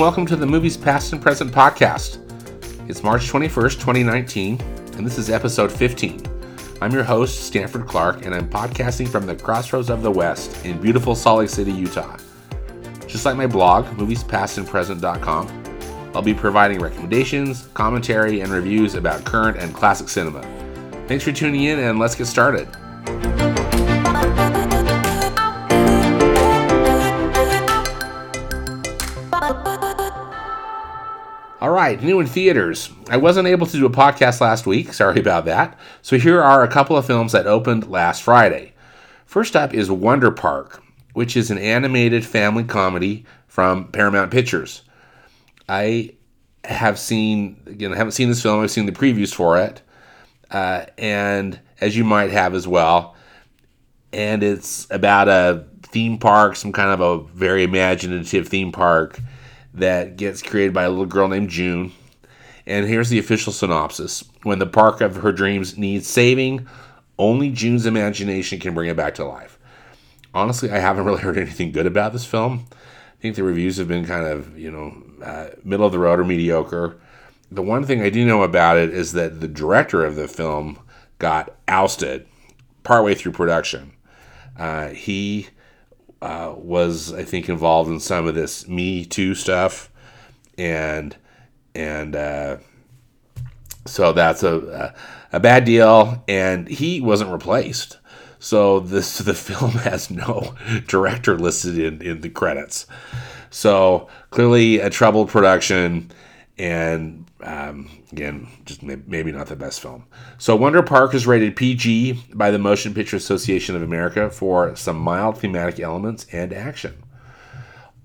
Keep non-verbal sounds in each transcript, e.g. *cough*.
And welcome to the Movies Past and Present podcast. It's March 21st, 2019, and this is episode 15. I'm your host, Stanford Clark, and I'm podcasting from the crossroads of the West in beautiful Salt Lake City, Utah. Just like my blog, moviespastandpresent.com, I'll be providing recommendations, commentary, and reviews about current and classic cinema. Thanks for tuning in, and let's get started. All right, new in theaters. I wasn't able to do a podcast last week. Sorry about that. So here are a couple of films that opened last Friday. First up is Wonder Park, which is an animated family comedy from Paramount Pictures. I have seen, again, I haven't seen this film, I've seen the previews for it. Uh, and as you might have as well. And it's about a theme park, some kind of a very imaginative theme park that gets created by a little girl named June. And here's the official synopsis When the park of her dreams needs saving, only June's imagination can bring it back to life. Honestly, I haven't *laughs* really heard anything good about this film. I think the reviews have been kind of, you know, uh, middle of the road or mediocre. The one thing I do know about it is that the director of the film got ousted partway through production. Uh, he uh, was, I think, involved in some of this Me Too stuff, and and uh, so that's a, a, a bad deal. And he wasn't replaced, so this *laughs* the film has no *laughs* director listed in in the credits. So clearly a troubled production, and um, again, just maybe not the best film. So, Wonder Park is rated PG by the Motion Picture Association of America for some mild thematic elements and action.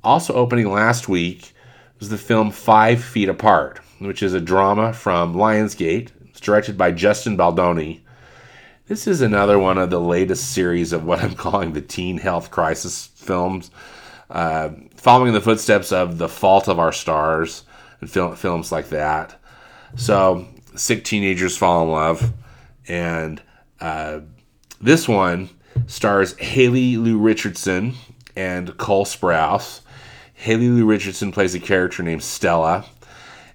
Also opening last week was the film Five Feet Apart, which is a drama from Lionsgate. It's directed by Justin Baldoni. This is another one of the latest series of what I'm *laughs* calling the teen health crisis films, uh, following in the footsteps of The Fault of Our Stars and film, films like that. So sick teenagers fall in love, and uh, this one stars Haley Lu Richardson and Cole Sprouse. Haley Lu Richardson plays a character named Stella,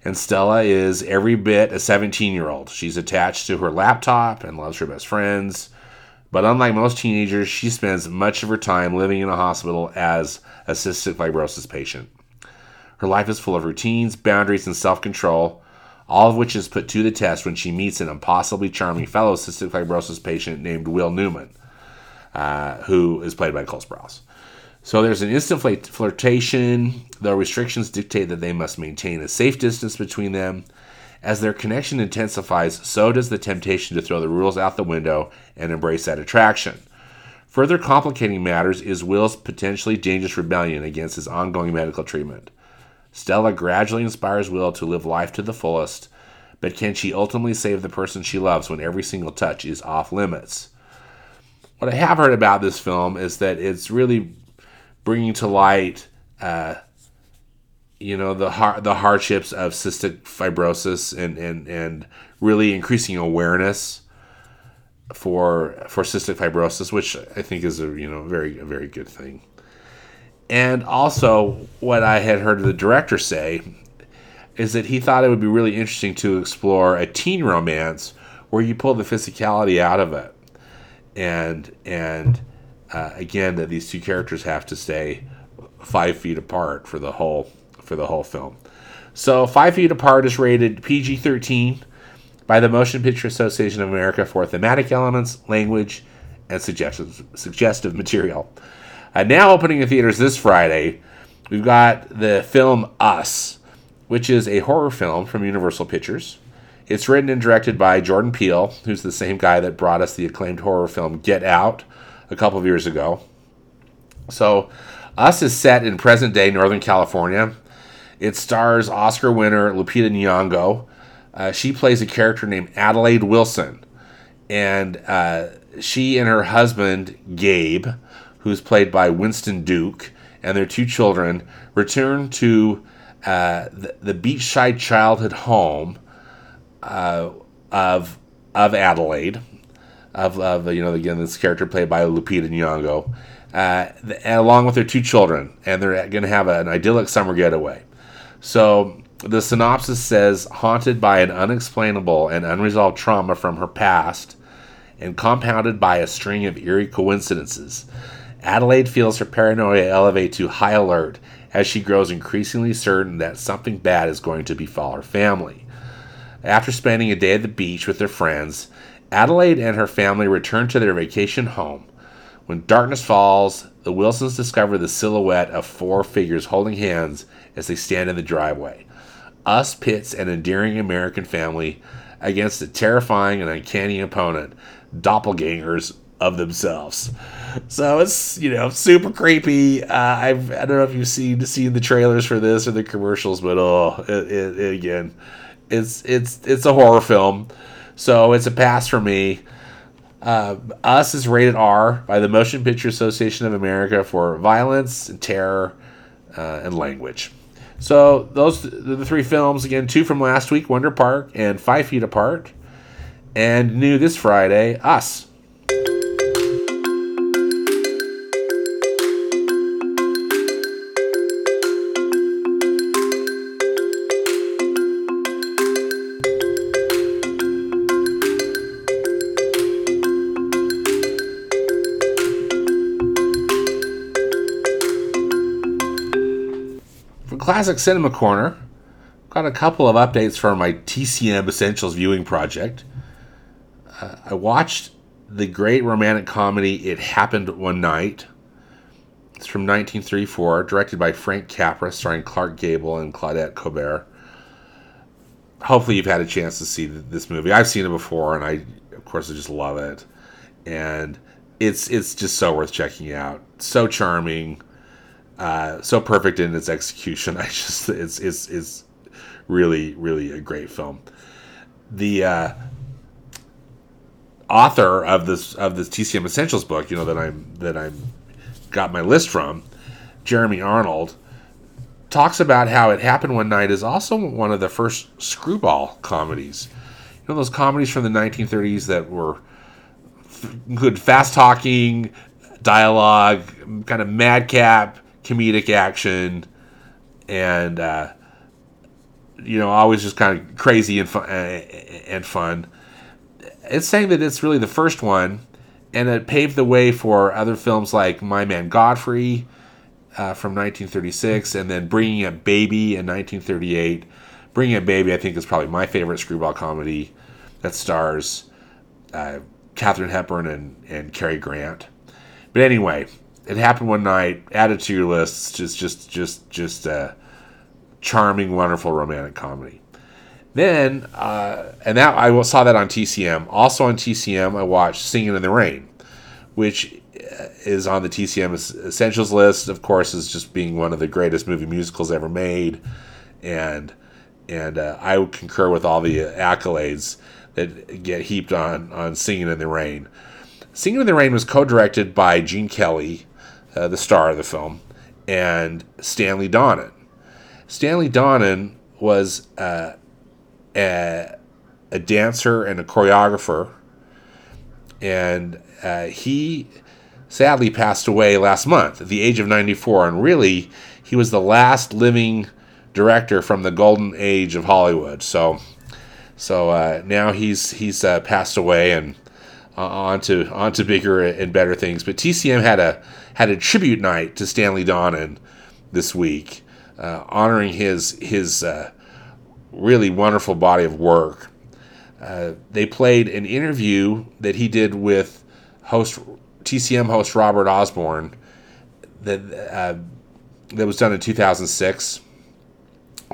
and Stella is every bit a 17 year old. She's attached to her laptop and loves her best friends. But unlike most teenagers, she spends much of her time living in a hospital as a cystic fibrosis patient. Her life is full of routines, boundaries, and self control, all of which is put to the test when she meets an impossibly charming fellow cystic fibrosis patient named Will Newman, uh, who is played by Cole Sprouse. So there's an instant flirtation, though restrictions dictate that they must maintain a safe distance between them. As their connection intensifies, so does the temptation to throw the rules out the window and embrace that attraction. Further complicating matters is Will's potentially dangerous rebellion against his ongoing medical treatment. Stella gradually inspires Will to live life to the fullest, but can she ultimately save the person she loves when every single touch is off limits? What I have heard about this film is that it's really bringing to light, uh, you know, the har- the hardships of cystic fibrosis and, and, and really increasing awareness for for cystic fibrosis, which I think is a you know very a very good thing. And also, what I had heard the director say is that he thought it would be really interesting to explore a teen romance where you pull the physicality out of it, and and uh, again that these two characters have to stay five feet apart for the whole for the whole film. So, Five Feet Apart is rated PG 13 by the Motion Picture Association of America for thematic elements, language, and suggestive, suggestive material. Uh, now opening in theaters this Friday, we've got the film Us, which is a horror film from Universal Pictures. It's written and directed by Jordan Peele, who's the same guy that brought us the acclaimed horror film Get Out a couple of years ago. So, Us is set in present day Northern California. It stars Oscar winner Lupita Nyong'o. Uh, she plays a character named Adelaide Wilson, and uh, she and her husband Gabe who's played by Winston Duke, and their two children return to uh, the, the, beachside childhood home uh, of of Adelaide, of, of you know again this character played by Lupita Nyong'o, uh, along with their two children, and they're going to have an idyllic summer getaway. So the synopsis says haunted by an unexplainable and unresolved trauma from her past and compounded by a string of eerie coincidences. Adelaide feels her paranoia elevate to high alert as she grows increasingly certain that something bad is going to befall her family. After spending a day at the beach with their friends, Adelaide and her family return to their vacation home. When darkness falls, the Wilsons discover the silhouette of four figures holding hands as they stand in the driveway. Us pits an endearing American family against a terrifying and uncanny opponent, doppelgangers of themselves. So it's you know super creepy. Uh, I've I don't know if you've seen seen the trailers for this or the commercials, but oh, it, it, it, again, it's it's it's a horror film, so it's a pass for me. Uh, Us is rated R by the Motion Picture Association of America for violence and terror uh, and language. So those the three films again, two from last week, Wonder Park and Five Feet Apart, and new this Friday, Us. Classic Cinema Corner. Got a couple of updates for my TCM Essentials viewing project. Uh, I watched the great romantic comedy It Happened One Night. It's from 1934, directed by Frank Capra, starring Clark Gable and Claudette Colbert. Hopefully, you've had a chance to see this movie. I've seen it before, and I, of course, I just love it. And it's it's just so worth checking out. So charming uh, so perfect in its execution. *laughs* I just it's it's it's really really a great film. The uh, author of this of this TCM Essentials book, you know that I'm that I'm got my list from, Jeremy Arnold, talks about how it happened one night is also one of the first screwball comedies. You know those comedies from the 1930s that were good fast talking dialogue, kind of madcap comedic action, and uh, you know, always just kind of crazy and fun. And fun. It's saying that it's really the first one, and it paved the way for other films like My Man Godfrey uh, from 1936, and then Bringing Up Baby in 1938. Bringing Up Baby, I think, is probably my favorite screwball comedy that stars uh, Katharine Hepburn and, and Cary Grant. But anyway, it happened one night. Add it to your list. Just, just, just, just a charming, wonderful romantic comedy. Then, uh, and that I saw that on TCM. Also on TCM, I watched Singing in the Rain, which uh, is on the TCM Essentials list. Of course, is just being one of the greatest movie musicals ever made, and and uh, I would concur with all the accolades that get heaped on on Singing in the Rain. Singing in the Rain was co-directed by Gene Kelly, uh, the star of the film, and Stanley Donen. Stanley Donen was uh, a, a, dancer and a choreographer, and uh, he sadly passed away last month at the age of 94. And really, he was the last living director from the golden age of Hollywood. So, so uh, now he's he's uh, passed away and uh, on to bigger and better things. But TCM had a had a tribute night to Stanley Donen this week, uh, honoring his his uh, really wonderful body of work. Uh, they played an interview that he did with host TCM host Robert Osborne that uh, that was done in 2006,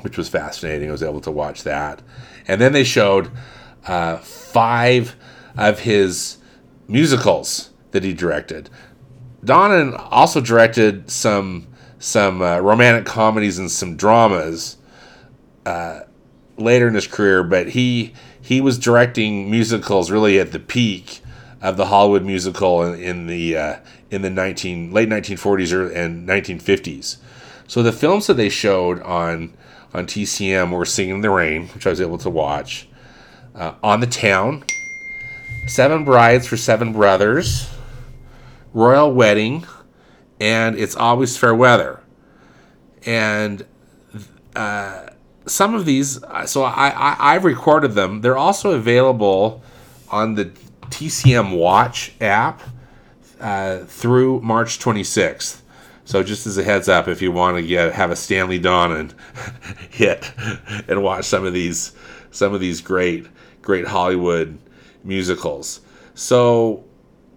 which was fascinating. I was able to watch that, and then they showed uh, five of his musicals that he directed. Donen also directed some some uh, romantic comedies and some dramas uh, later in his career, but he he was directing musicals really at the peak of the Hollywood musical in, in the uh, in the 19 late 1940s and 1950s. So the films that they showed on on TCM were Singing in the Rain, which I was able to watch, uh, On the Town, Seven Brides for Seven Brothers, Royal Wedding, and It's Always Fair Weather. And uh, some of these, uh, so I, I I've recorded them. They're also available on the TCM Watch app uh, through March 26th. So just as a heads up, if you want to get have a Stanley Donen *laughs* hit and watch some of these some of these great great Hollywood musicals. So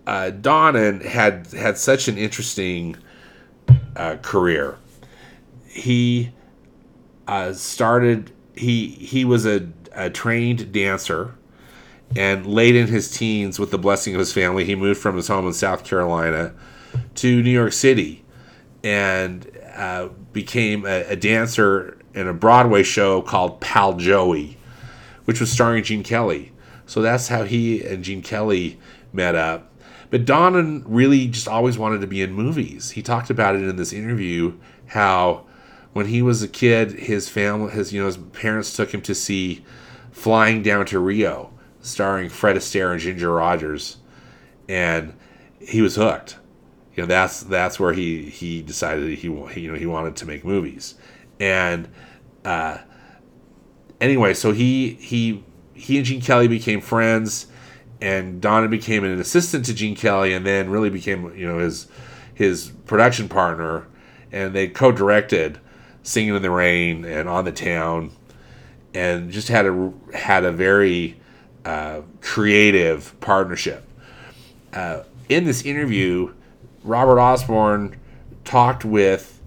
uh, Donen had had such an interesting uh, career. He uh, started. He he was a, a trained dancer, and late in his teens, with the blessing of his family, he moved from his home in South Carolina to New York City, and uh, became a, a dancer in a Broadway show called Pal Joey, which was starring Gene Kelly. So that's how he and Gene Kelly met up. But Donen really just always wanted to be in movies. He talked about it in this interview how when he was a kid, his family, his you know, his parents took him to see Flying Down to Rio, starring Fred Astaire and Ginger Rogers, and he was hooked. You know, that's that's where he he decided he you know he wanted to make movies, and uh, anyway, so he he he and Gene Kelly became friends, and Donen became an assistant to Gene Kelly, and then really became you know his his production partner, and they co-directed Singing in the Rain and On the Town, and just had a had a very uh, creative partnership. Uh, in this interview, Robert Osborne talked with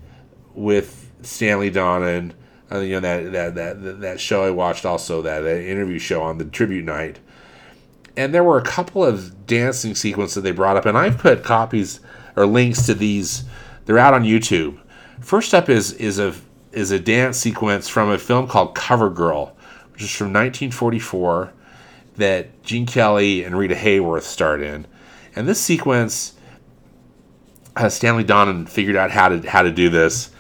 with Stanley Donen uh, you know that, that that that show I watched also that, that interview show on the tribute night, and there were a couple of dancing sequences that they brought up, and I've put copies or links to these. They're out on YouTube. First up is is a is a dance sequence from a film called Cover Girl, which is from 1944, that Gene Kelly and Rita Hayworth starred in, and this sequence. Uh, Stanley Donen figured out how to how to do this,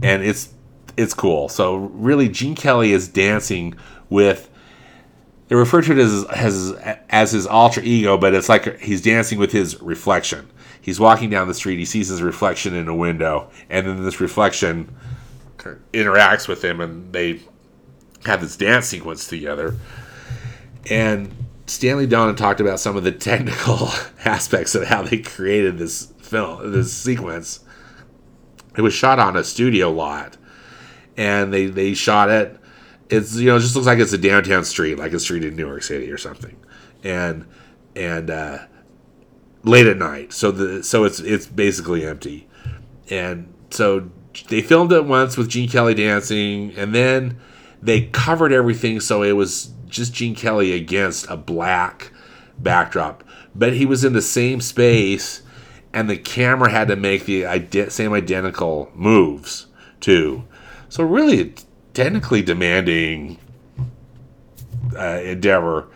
and it's it's cool. So really, Gene Kelly is dancing with. They refer to it as as as his alter ego, but it's like he's dancing with his reflection. He's walking down the street. He sees his reflection in a window, and then this reflection interacts with him, and they have this dance sequence together. And Stanley Donen talked about some of the *laughs* technical *laughs* aspects of how they created this film, this sequence. It was shot on a studio lot and they they shot it. It's you know it just looks like it's a downtown street, like a street in New York City or something, and and uh, late at night. So the so it's it's basically empty, and so they filmed it once with Gene Kelly dancing, and then they covered everything so it was just Gene Kelly against a black backdrop, but he was in the same space, and the camera had to make the ide- same identical moves too. So really, technically demanding uh, endeavor,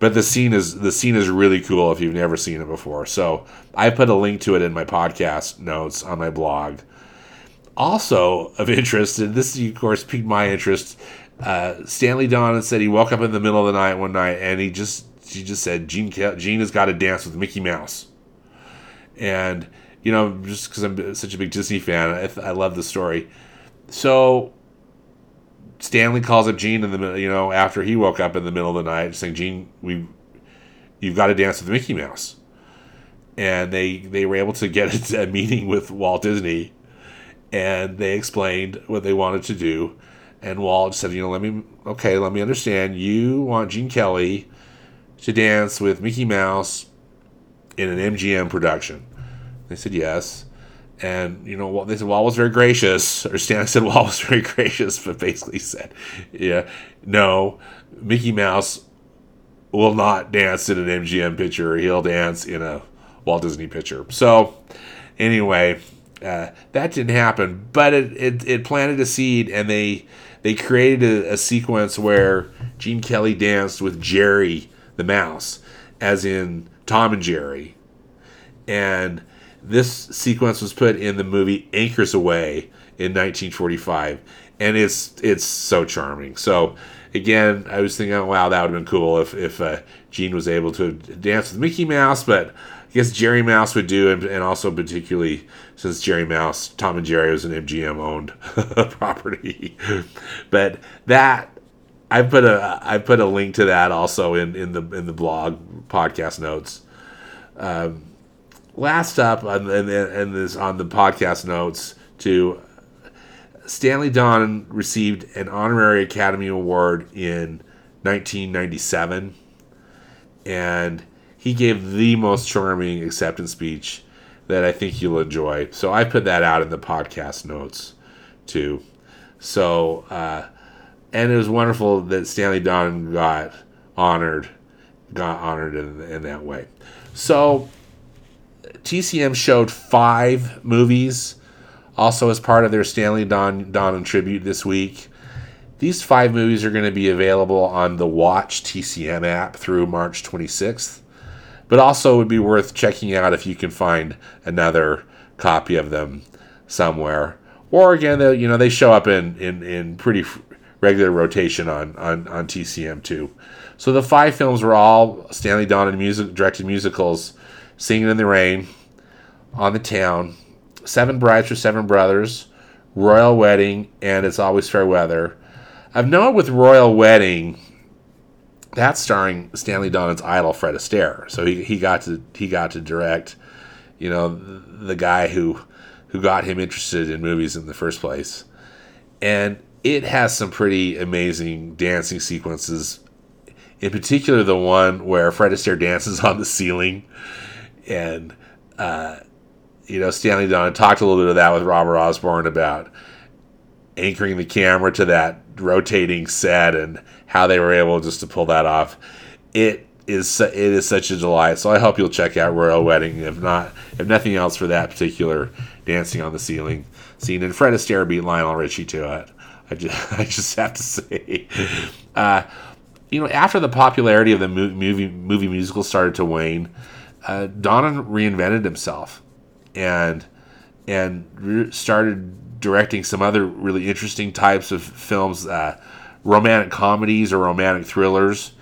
but the scene is the scene is really cool if you've never seen it before. So I put a link to it in my podcast notes on my blog. Also of interest, and this of course piqued my interest. Uh, Stanley Donen said he woke up in the middle of the night one night and he just he just said Gene Gene has got to dance with Mickey Mouse, and you know just because I'm such a big Disney fan, I, I love the story so Stanley calls up Gene in the you know, after he woke up in the middle of the night, saying, "Gene, we, you've got to dance with Mickey Mouse." And they they were able to get *laughs* a meeting with Walt Disney, and they explained what they wanted to do, and Walt said, "You know, let me okay, let me understand. You want Gene Kelly to dance with Mickey Mouse in an MGM production?" They said yes and you know they said Walt was very gracious, or Stan *laughs* said Walt was very gracious, but basically said, yeah, no, Mickey Mouse will not dance in an MGM picture. He'll dance in a Walt Disney picture. So anyway, uh, that didn't happen, but it, it, it planted a seed, and they they created a, a sequence where Gene Kelly danced with Jerry the mouse, as in Tom and Jerry, and this sequence was put in the movie Anchors Aweigh in 1945, and it's it's so charming. So again, I was thinking, oh, wow, that would have been cool if if uh, Gene was able to dance with Mickey Mouse, but I guess Jerry Mouse would do, and, and also particularly since Jerry Mouse, Tom and Jerry was an MGM owned *laughs* property. but that I put a I put a link to that also in, in the in the blog podcast notes. Um, last up, and and this on the podcast notes to Stanley Donen received an honorary Academy Award in 1997, and he gave the most charming acceptance speech that I think you'll enjoy. So I put that out in the podcast notes too. So, uh, and it was wonderful that Stanley Donen got honored, got honored in, in that way. So, TCM showed five movies also as part of their Stanley Don Donen tribute this week. These five movies are going to be available on the Watch TCM app through March 26th, but also would be worth checking out if you can find another copy of them somewhere. Or again, they, you know, they show up in, in, in pretty regular rotation on, on, on TCM too. So the five films were all Stanley Donen music directed musicals: Singing in the Rain, On the Town, Seven Brides for Seven Brothers, Royal Wedding, and It's Always Fair Weather. I've known with Royal Wedding, that's starring Stanley Donen's idol Fred Astaire. So he, he got to he got to direct, you know, the, guy who who got him interested in movies in the first place. And it has some pretty amazing dancing sequences. In particular, the one where Fred Astaire dances on the ceiling, and uh, you know, Stanley Donen talked a little bit of that with Robert Osborne about anchoring the camera to that rotating set and how they were able just to pull that off. It is it is such a delight. So I hope you'll check out Royal Wedding, if not if nothing else for that particular dancing on the ceiling scene. And Fred Astaire beat Lionel Richie to it. I just *laughs* I just have to say. Uh, you know, after the popularity of the movie movie musical started to wane, uh, Donen reinvented himself and and started directing some other really interesting types of films, uh, romantic comedies or romantic thrillers.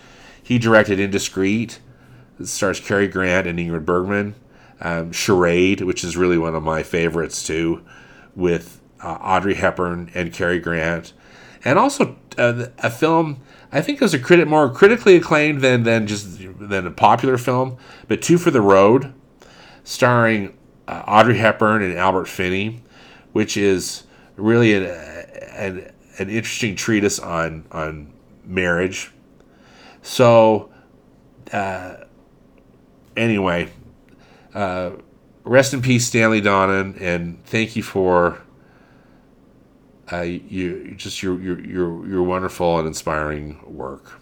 He directed Indiscreet. Stars Cary Grant and Ingrid Bergman. Um, Charade, which is really one of my favorites too, with uh, Audrey Hepburn and Cary Grant, and also uh, a film I think it was a critic more critically acclaimed than than just than a popular film, but Two for the Road, starring uh, Audrey Hepburn and Albert Finney, which is really an, an, an interesting treatise on on marriage. So, uh, anyway, uh, rest in peace, Stanley Donen, and thank you for uh, you just your, your your your wonderful and inspiring work.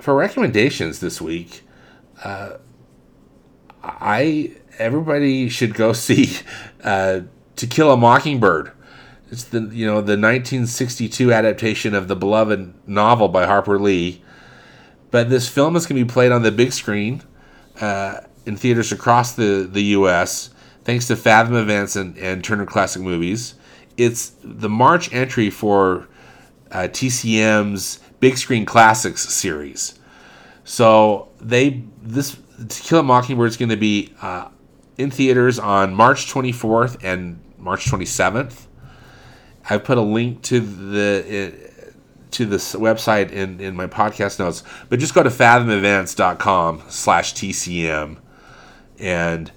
For recommendations this week. Uh, I everybody should go *laughs* see uh, To Kill a Mockingbird. It's the you know the 1962 adaptation of the beloved novel by Harper Lee, but this film is going to be played on the big screen uh, in theaters across the the U.S. thanks to Fathom Events and, and Turner Classic Movies. It's the March entry for uh, TCM's Big Screen Classics series. So they this To Kill a Mockingbird is going to be uh, in theaters on March 24th and March 27th. I put a link to the uh, to this website in, in my podcast notes, but just go to fathomevents.com slash TCM and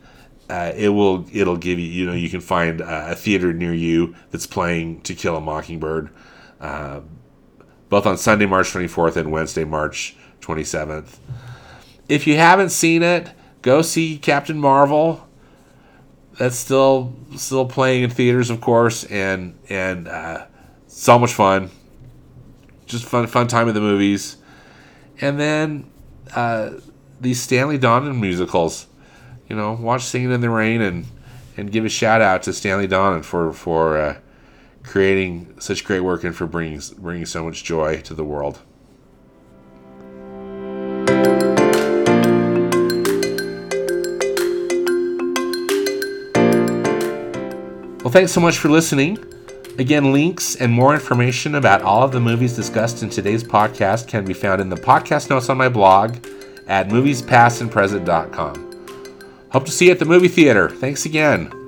uh, it will it'll give you you know you can find uh, a theater near you that's playing To Kill a Mockingbird, uh, both on Sunday March 24th and Wednesday March 27th. If you haven't seen it, go see Captain Marvel. That's still still playing in theaters, of course, and and uh, so much fun. Just fun fun time in the movies, and then uh, these Stanley Donen musicals. You know, watch Singing in the Rain and and give a shout out to Stanley Donen for for uh, creating such great work and for bringing bringing so much joy to the world. Well, thanks so much for listening. Again, links and more information about all of the movies discussed in today's podcast can be found in the podcast notes on my blog at moviespastandpresent.com. Hope to see you at the movie theater. Thanks again.